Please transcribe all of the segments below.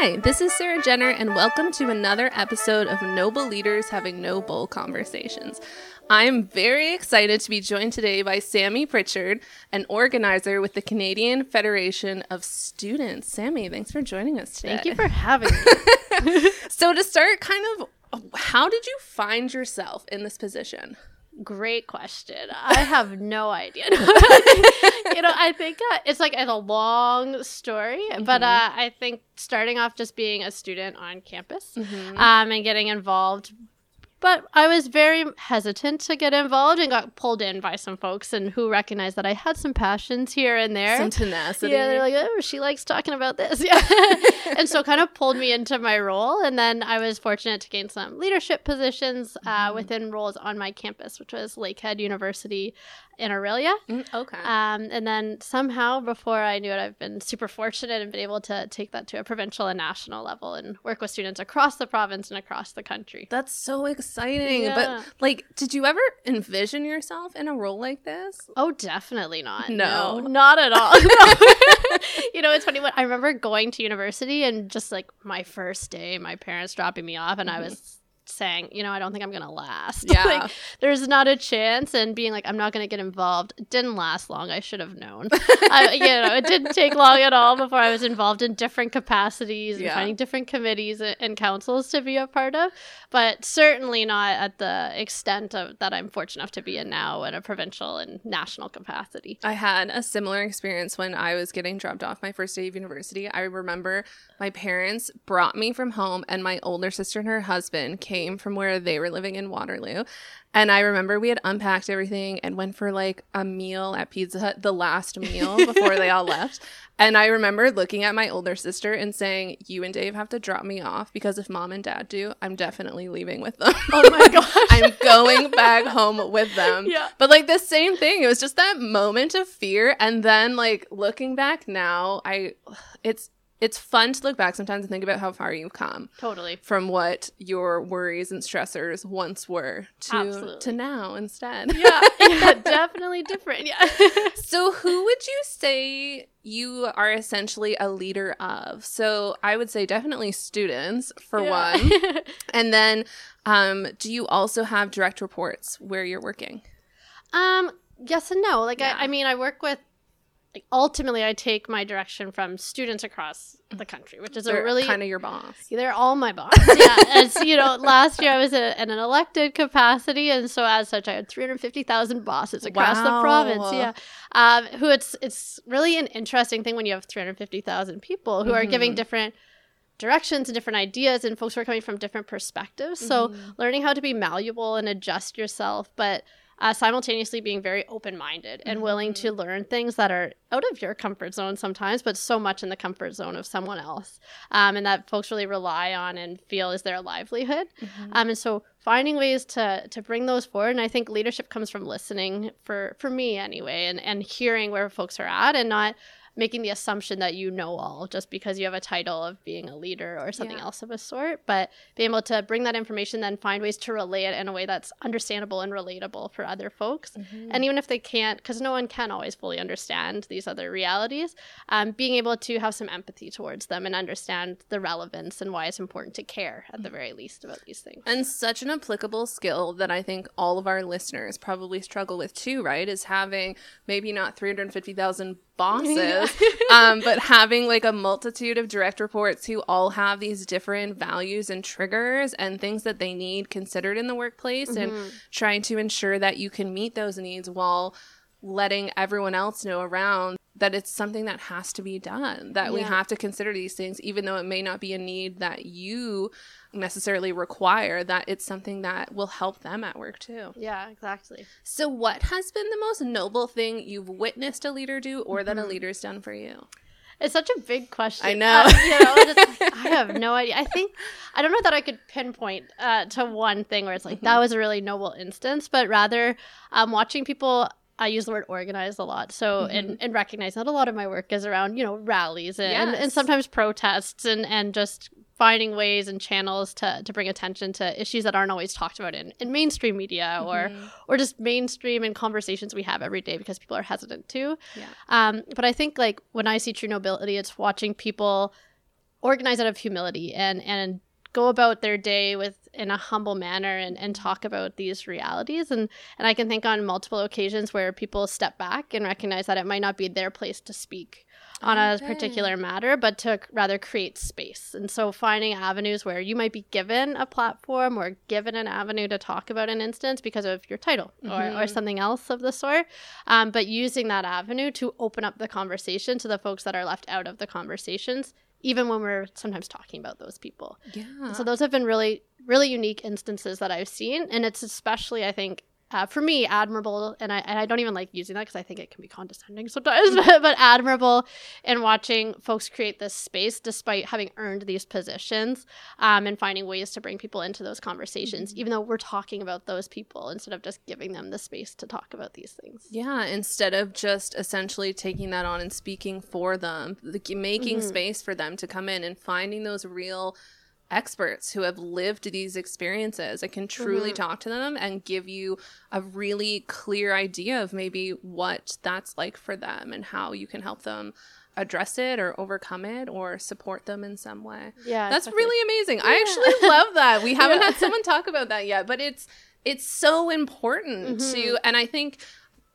Hi, this is Sarah Jenner, and welcome to another episode of Noble Leaders Having Noble Conversations. I'm very excited to be joined today by Sammy Pritchard, an organizer with the Canadian Federation of Students. Sammy, thanks for joining us today. Thank you for having me. so, to start, kind of, how did you find yourself in this position? Great question. I have no idea. you know, I think uh, it's like it's a long story, mm-hmm. but uh, I think starting off just being a student on campus mm-hmm. um, and getting involved but I was very hesitant to get involved and got pulled in by some folks and who recognized that I had some passions here and there. Some tenacity. Yeah, they're like, oh, she likes talking about this. Yeah. and so kind of pulled me into my role. And then I was fortunate to gain some leadership positions uh, mm-hmm. within roles on my campus, which was Lakehead University in Orillia. Mm, okay. Um, and then somehow, before I knew it, I've been super fortunate and been able to take that to a provincial and national level and work with students across the province and across the country. That's so exciting. Yeah. But, like, did you ever envision yourself in a role like this? Oh, definitely not. No, no not at all. you know, it's funny. When I remember going to university and just like my first day, my parents dropping me off, and mm-hmm. I was saying, you know, I don't think I'm gonna last. Yeah. like, there's not a chance, and being like, I'm not gonna get involved. It didn't last long. I should have known. I, you know, it didn't take long at all before I was involved in different capacities and yeah. finding different committees and councils to be a part of, but certainly not at the extent of that I'm fortunate enough to be in now in a provincial and national capacity. I had a similar experience when I was getting dropped off my first day of university. I remember my parents brought me from home, and my older sister and her husband came came from where they were living in Waterloo. And I remember we had unpacked everything and went for like a meal at Pizza Hut, the last meal before they all left. And I remember looking at my older sister and saying, You and Dave have to drop me off because if mom and dad do, I'm definitely leaving with them. Oh my gosh. I'm going back home with them. Yeah. But like the same thing. It was just that moment of fear. And then like looking back now, I, it's, it's fun to look back sometimes and think about how far you've come. Totally. From what your worries and stressors once were to Absolutely. to now instead. Yeah, yeah, definitely different. Yeah. so who would you say you are essentially a leader of? So I would say definitely students for yeah. one. and then um, do you also have direct reports where you're working? Um yes and no. Like yeah. I, I mean I work with like ultimately I take my direction from students across the country, which is they're a really kind of your boss. They're all my boss. yeah, as you know, last year I was a, in an elected capacity, and so as such, I had three hundred fifty thousand bosses across wow. the province. Yeah, um, who it's it's really an interesting thing when you have three hundred fifty thousand people who mm-hmm. are giving mm-hmm. different directions and different ideas and folks who are coming from different perspectives. Mm-hmm. So learning how to be malleable and adjust yourself, but uh, simultaneously being very open minded and mm-hmm. willing to mm-hmm. learn things that are out of your comfort zone sometimes, but so much in the comfort zone of someone else. Um, and that folks really rely on and feel is their livelihood. Mm-hmm. Um, and so finding ways to to bring those forward. And I think leadership comes from listening for for me anyway, and and hearing where folks are at and not making the assumption that you know all just because you have a title of being a leader or something yeah. else of a sort, but being able to bring that information, then find ways to relay it in a way that's understandable and relatable for other folks. Mm-hmm. And even if they can't, because no one can always fully understand these other realities, um, being able to have some empathy towards them and understand the relevance and why it's important to care at the very least about these things. And such an applicable skill that I think all of our listeners probably struggle with too, right? Is having maybe not 350,000 bosses um, but having like a multitude of direct reports who all have these different values and triggers and things that they need considered in the workplace mm-hmm. and trying to ensure that you can meet those needs while letting everyone else know around that it's something that has to be done that yeah. we have to consider these things even though it may not be a need that you necessarily require that it's something that will help them at work too. Yeah, exactly. So what has been the most noble thing you've witnessed a leader do or mm-hmm. that a mm-hmm. leader's done for you? It's such a big question. I know. Uh, you know, I have no idea. I think I don't know that I could pinpoint uh, to one thing where it's like mm-hmm. that was a really noble instance, but rather um, watching people I use the word organized a lot. So, mm-hmm. and, and recognize that a lot of my work is around, you know, rallies and, yes. and, and, sometimes protests and, and just finding ways and channels to, to bring attention to issues that aren't always talked about in, in mainstream media or mm-hmm. or just mainstream in conversations we have every day because people are hesitant to. Yeah. Um, but I think like when I see true nobility, it's watching people organize out of humility and and go about their day with in a humble manner and, and talk about these realities and and I can think on multiple occasions where people step back and recognize that it might not be their place to speak on okay. a particular matter, but to rather create space. And so finding avenues where you might be given a platform or given an avenue to talk about an instance because of your title mm-hmm. or, or mm-hmm. something else of the sort, um, but using that avenue to open up the conversation to the folks that are left out of the conversations even when we're sometimes talking about those people. Yeah. so those have been really, really unique instances that I've seen. And it's especially, I think, uh, for me, admirable, and I, and I don't even like using that because I think it can be condescending sometimes, but, but admirable in watching folks create this space despite having earned these positions um, and finding ways to bring people into those conversations, mm-hmm. even though we're talking about those people instead of just giving them the space to talk about these things. Yeah, instead of just essentially taking that on and speaking for them, making mm-hmm. space for them to come in and finding those real experts who have lived these experiences and can truly mm-hmm. talk to them and give you a really clear idea of maybe what that's like for them and how you can help them address it or overcome it or support them in some way. Yeah. That's definitely. really amazing. Yeah. I actually love that. We haven't yeah. had someone talk about that yet, but it's it's so important mm-hmm. to and I think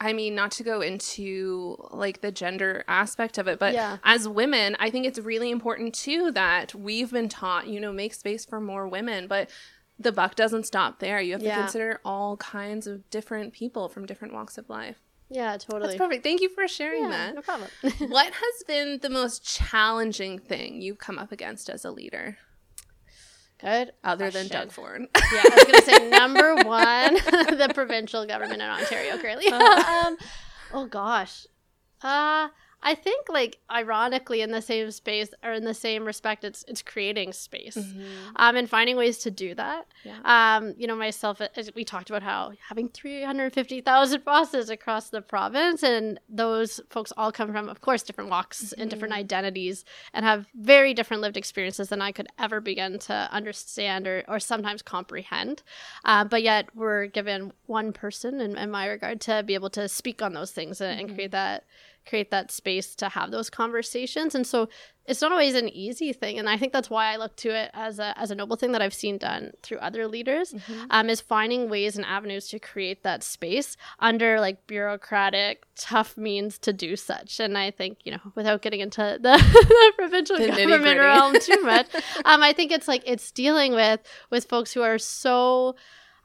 I mean, not to go into like the gender aspect of it, but yeah. as women, I think it's really important too that we've been taught, you know, make space for more women, but the buck doesn't stop there. You have yeah. to consider all kinds of different people from different walks of life. Yeah, totally. That's perfect. Thank you for sharing yeah, that. No problem. what has been the most challenging thing you've come up against as a leader? Good. Other question. than Doug Ford. yeah, I was going to say number one, the provincial government in Ontario currently. Uh, um, oh gosh. Uh, I think like ironically in the same space or in the same respect it's it's creating space mm-hmm. um, and finding ways to do that. Yeah. Um, you know myself we talked about how having 350,000 bosses across the province and those folks all come from of course different walks mm-hmm. and different mm-hmm. identities and have very different lived experiences than I could ever begin to understand or, or sometimes comprehend. Uh, but yet we're given one person in, in, my regard to be able to speak on those things and, mm-hmm. and create that create that space to have those conversations. And so it's not always an easy thing. And I think that's why I look to it as a, as a noble thing that I've seen done through other leaders mm-hmm. um, is finding ways and avenues to create that space under like bureaucratic, tough means to do such. And I think, you know, without getting into the, the provincial the government realm too much, um, I think it's like it's dealing with with folks who are so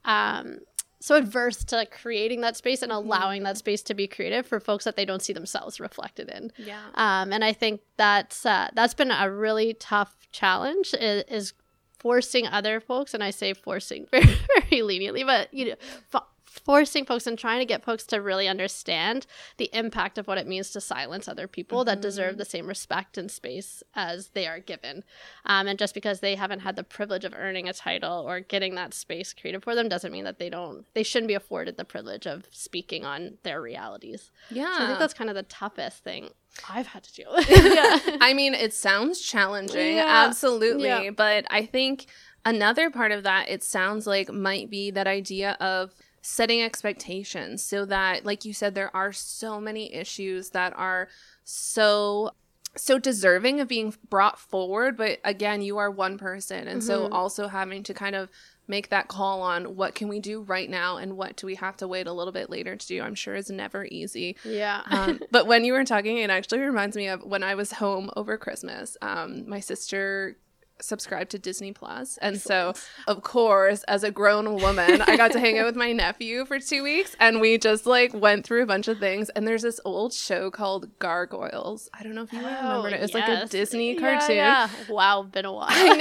um, so adverse to creating that space and mm-hmm. allowing that space to be creative for folks that they don't see themselves reflected in. Yeah. Um, and I think that's uh, that's been a really tough challenge is, is forcing other folks, and I say forcing very, very leniently, but you know, forcing folks and trying to get folks to really understand the impact of what it means to silence other people mm-hmm. that deserve mm-hmm. the same respect and space as they are given. Um, and just because they haven't had the privilege of earning a title or getting that space created for them doesn't mean that they don't, they shouldn't be afforded the privilege of speaking on their realities. Yeah. So I think that's kind of the toughest thing I've had to deal with. yeah. I mean, it sounds challenging, yeah. absolutely. Yeah. But I think another part of that, it sounds like, might be that idea of setting expectations so that like you said there are so many issues that are so so deserving of being brought forward. But again you are one person. And mm-hmm. so also having to kind of make that call on what can we do right now and what do we have to wait a little bit later to do i'm sure is never easy. Yeah. Um, but when you were talking it actually reminds me of when i was home over christmas. Um, my sister subscribe to Disney Plus. And so, of course, as a grown woman, I got to hang out with my nephew for 2 weeks and we just like went through a bunch of things and there's this old show called Gargoyles. I don't know if you oh, remember it. It was yes. like a Disney cartoon. Yeah, yeah. Wow, been a while. I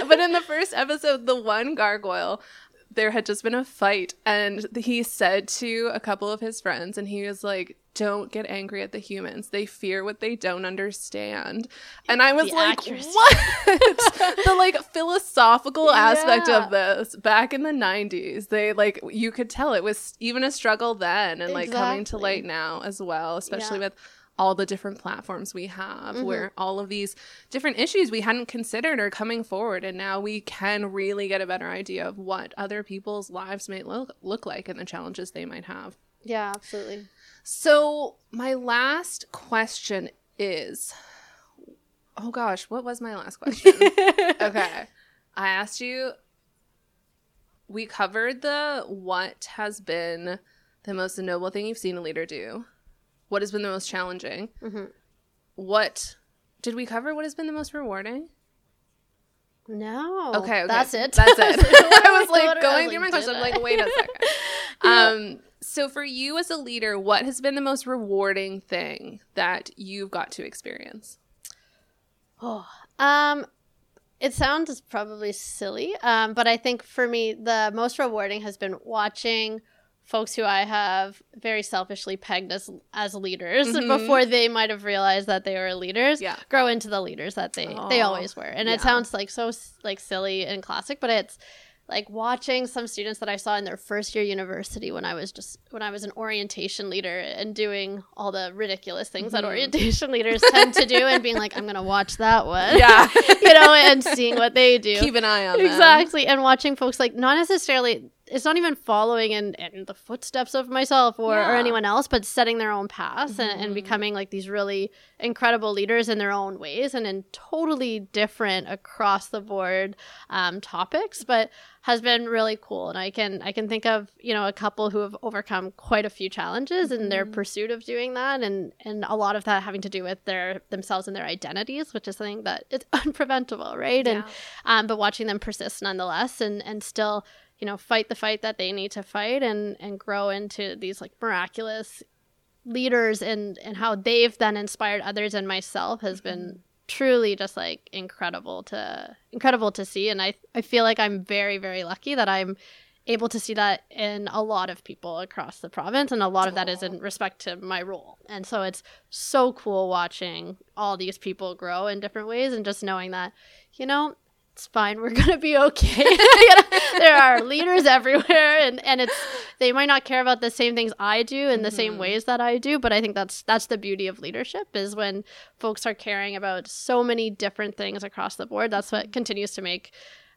know, but in the first episode, the one gargoyle there had just been a fight and he said to a couple of his friends and he was like don't get angry at the humans. They fear what they don't understand. And I was the like, accuracy. what? the like philosophical yeah. aspect of this back in the 90s. They like you could tell it was even a struggle then and like coming to light now as well, especially yeah. with all the different platforms we have mm-hmm. where all of these different issues we hadn't considered are coming forward and now we can really get a better idea of what other people's lives might look, look like and the challenges they might have. Yeah, absolutely. So, my last question is Oh gosh, what was my last question? okay. I asked you we covered the what has been the most noble thing you've seen a leader do. What has been the most challenging? Mhm. What did we cover? What has been the most rewarding? No. Okay, okay. That's it. That's it. I was like going through my did question. I'm like, wait a second. Um, so for you as a leader, what has been the most rewarding thing that you've got to experience? Oh, um, it sounds probably silly, um, but I think for me the most rewarding has been watching folks who I have very selfishly pegged as as leaders Mhm. before they might have realized that they were leaders Yeah. grow into the leaders that they they always were. And yeah. it sounds like so like silly and classic, but it's like watching some students that I saw in their first year university when I was just when I was an orientation leader and doing all the ridiculous things that Mhm. orientation leaders tend to do and being like I'm going to watch that one. Yeah. you know, and seeing what they do. Keep an eye on them. exactly. And watching folks like not necessarily it's not even following in, in the footsteps of myself or, or anyone else, but setting their own paths and, and Mhm. becoming like these really incredible leaders in their own ways and in totally different across the board um, topics, but has been really cool. And I can I can think of you know a couple who have overcome quite a few challenges in their Mhm. pursuit of doing that, and and a lot of that having to do with their themselves and their identities, which is something that it's unpreventable, right? And um, but watching them persist nonetheless and and still you know fight the fight that they need to fight and and grow into these like miraculous leaders and and how they've then inspired others and myself has been mm-hmm. truly just like incredible to incredible to see. And i i feel like i'm very very lucky that i'm able to see that in a lot of people across the province and a lot of that is in respect to my role. And so it's so cool watching all these people grow in different ways and just knowing that you know it's fine. We're gonna be okay. You know, there are leaders everywhere and and it's they might not care about the same things i do in the same Mhm. ways that i do but i think that's that's the beauty of leadership is when folks are caring about so many different things across the board that's what continues to make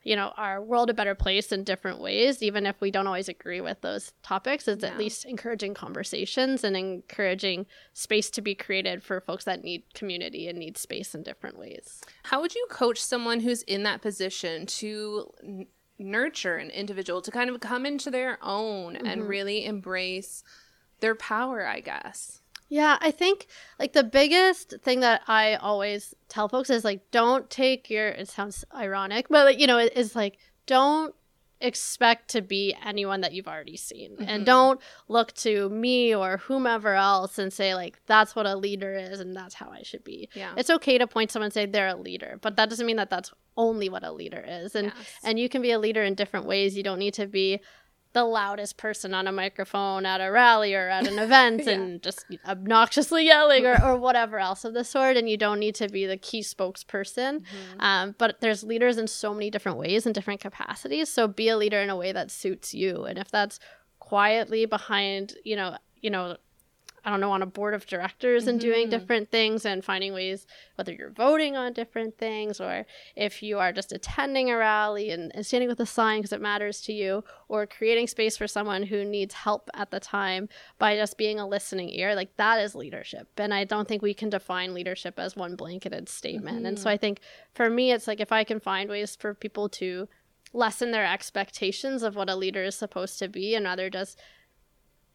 you know our world a better place in different ways even if we don't always agree with those topics it's Yeah. at least encouraging conversations and encouraging space to be created for folks that need community and need space in different ways How would you coach someone who's in that position to n- nurture an individual to kind of come into their own and Mhm. really embrace their power, I guess? Yeah, I think like the biggest thing that I always tell folks is like don't take your it sounds ironic, but like, you know, it is like don't expect to be anyone that you've already seen Mhm. and don't look to me or whomever else and say like that's what a leader is and that's how I should be. Yeah. It's okay to point someone and say they're a leader, but that doesn't mean that that's only what a leader is. And Yes. and you can be a leader in different ways. You don't need to be the loudest person on a microphone at a rally or at an event Yeah. and just obnoxiously yelling or, or whatever else of the sort. And you don't need to be the key spokesperson. Mhm. Um, but there's leaders in so many different ways and different capacities. So be a leader in a way that suits you. And if that's quietly behind, you know, you know, I don't know, on a board of directors and doing Mhm. different things and finding ways, whether you're voting on different things or if you are just attending a rally and, and standing with a sign because it matters to you, or creating space for someone who needs help at the time by just being a listening ear, like that is leadership. And I don't think we can define leadership as one blanketed statement. And so I think for me, it's like if I can find ways for people to lessen their expectations of what a leader is supposed to be and rather just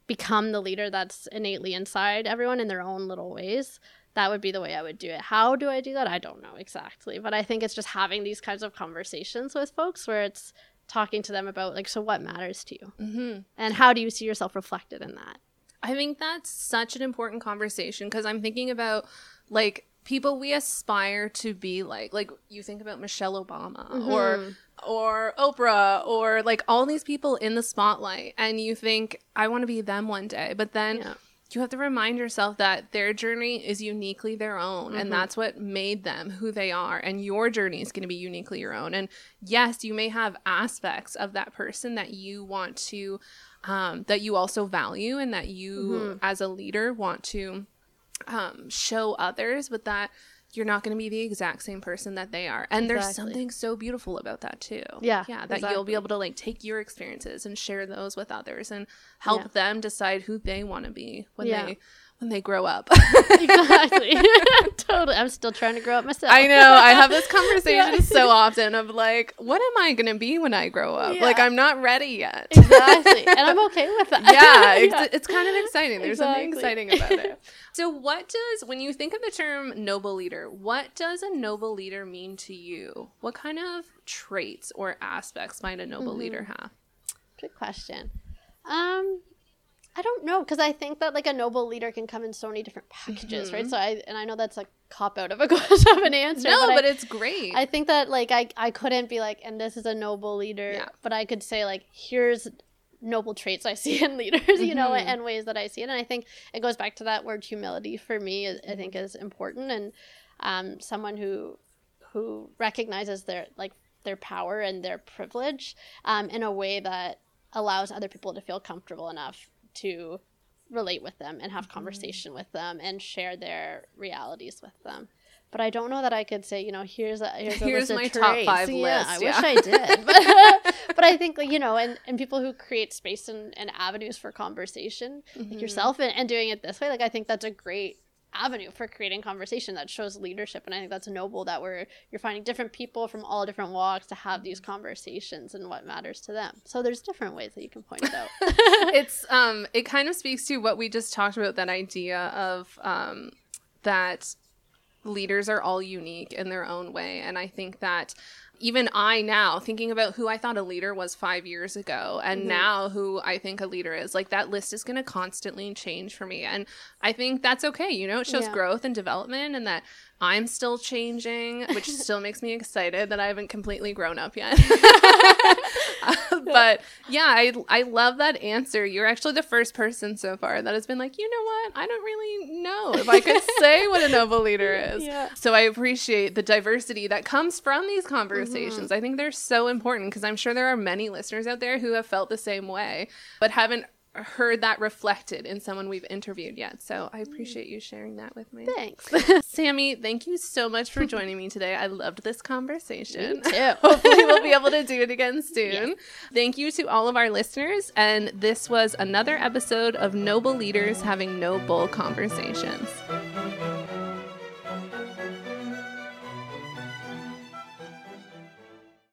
become the leader that's innately inside everyone in their own little ways that would be the way i would do it. How do i do that? I don't know exactly but i think it's just having these kinds of conversations with folks where it's talking to them about like so what matters to you? Mhm. and how do you see yourself reflected in that? I think that's such an important conversation because I'm thinking about like people we aspire to be like. Like you think about Michelle Obama or Mhm. or Oprah or like all these people in the spotlight and you think I want to be them one day. But then Yeah. you have to remind yourself that their journey is uniquely their own Mhm. and that's what made them who they are and your journey is going to be uniquely your own and yes you may have aspects of that person that you want to um, that you also value and that you Mhm. as a leader want to um, show others but that you're not going to be the exact same person that they are and there's something so beautiful about that too Yeah, yeah that you'll be able to like take your experiences and share those with others and help Yeah. them decide who they want to be when Yeah. they when they grow up. exactly. totally. I'm still trying to grow up myself. I know. I have this conversation yeah. so often of like, what am I going to be when I grow up? Yeah. Like, I'm not ready yet. exactly. And I'm okay with that. Yeah. yeah. It's, it's, kind of exciting. There's exactly. something exciting about it. So, what does, when you think of the term noble leader, what does a noble leader mean to you? What kind of traits or aspects might a noble mm-hmm. leader have? Good question. Um, I don't know because I think that like a noble leader can come in so many different packages, mm-hmm. right? So I and I know that's a cop out of a question of an answer. No, but, but I, it's great. I think that like I I couldn't be like, and this is a noble leader, yeah. but I could say like, here's noble traits I see in leaders, you mm-hmm. know, and ways that I see it. And I think it goes back to that word humility for me. I think is important, and um, someone who who recognizes their like their power and their privilege um, in a way that allows other people to feel comfortable enough to relate with them and have mm-hmm. conversation with them and share their realities with them. But I don't know that I could say, you know, here's a here's, a here's my top five yeah, list. I wish I did, but, but I think, you know, and, and people who create space and, and avenues for conversation, mm-hmm. like yourself, and, and doing it this way, like I think that's a great avenue for creating conversation that shows leadership. And i think that's noble that we're you're finding different people from all different walks to have these conversations and what matters to them. So there's different ways that you can point it out. It's um it kind of speaks to what we just talked about that idea of um that leaders are all unique in their own way. And i think that even I now thinking about who I thought a leader was five years ago and mm-hmm. now who I think a leader is, like that list is going to constantly change for me. And I think that's okay. You know, it shows yeah. growth and development and that I'm still changing, which still makes me excited that I haven't completely grown up yet. but yeah, I I love that answer. You're actually the first person so far that has been like, you know what? I don't really know if I could say what a noble leader is. Yeah. So I appreciate the diversity that comes from these conversations. Mm-hmm. I think they're so important because I'm sure there are many listeners out there who have felt the same way, but haven't heard that reflected in someone we've interviewed yet. So I appreciate you sharing that with me. Thanks. Sammy, thank you so much for joining me today. I loved this conversation. Me too. Hopefully we'll be able to do it again soon. Thank you to all of our listeners. And this was another episode of Noble Leaders Having Noble Conversations.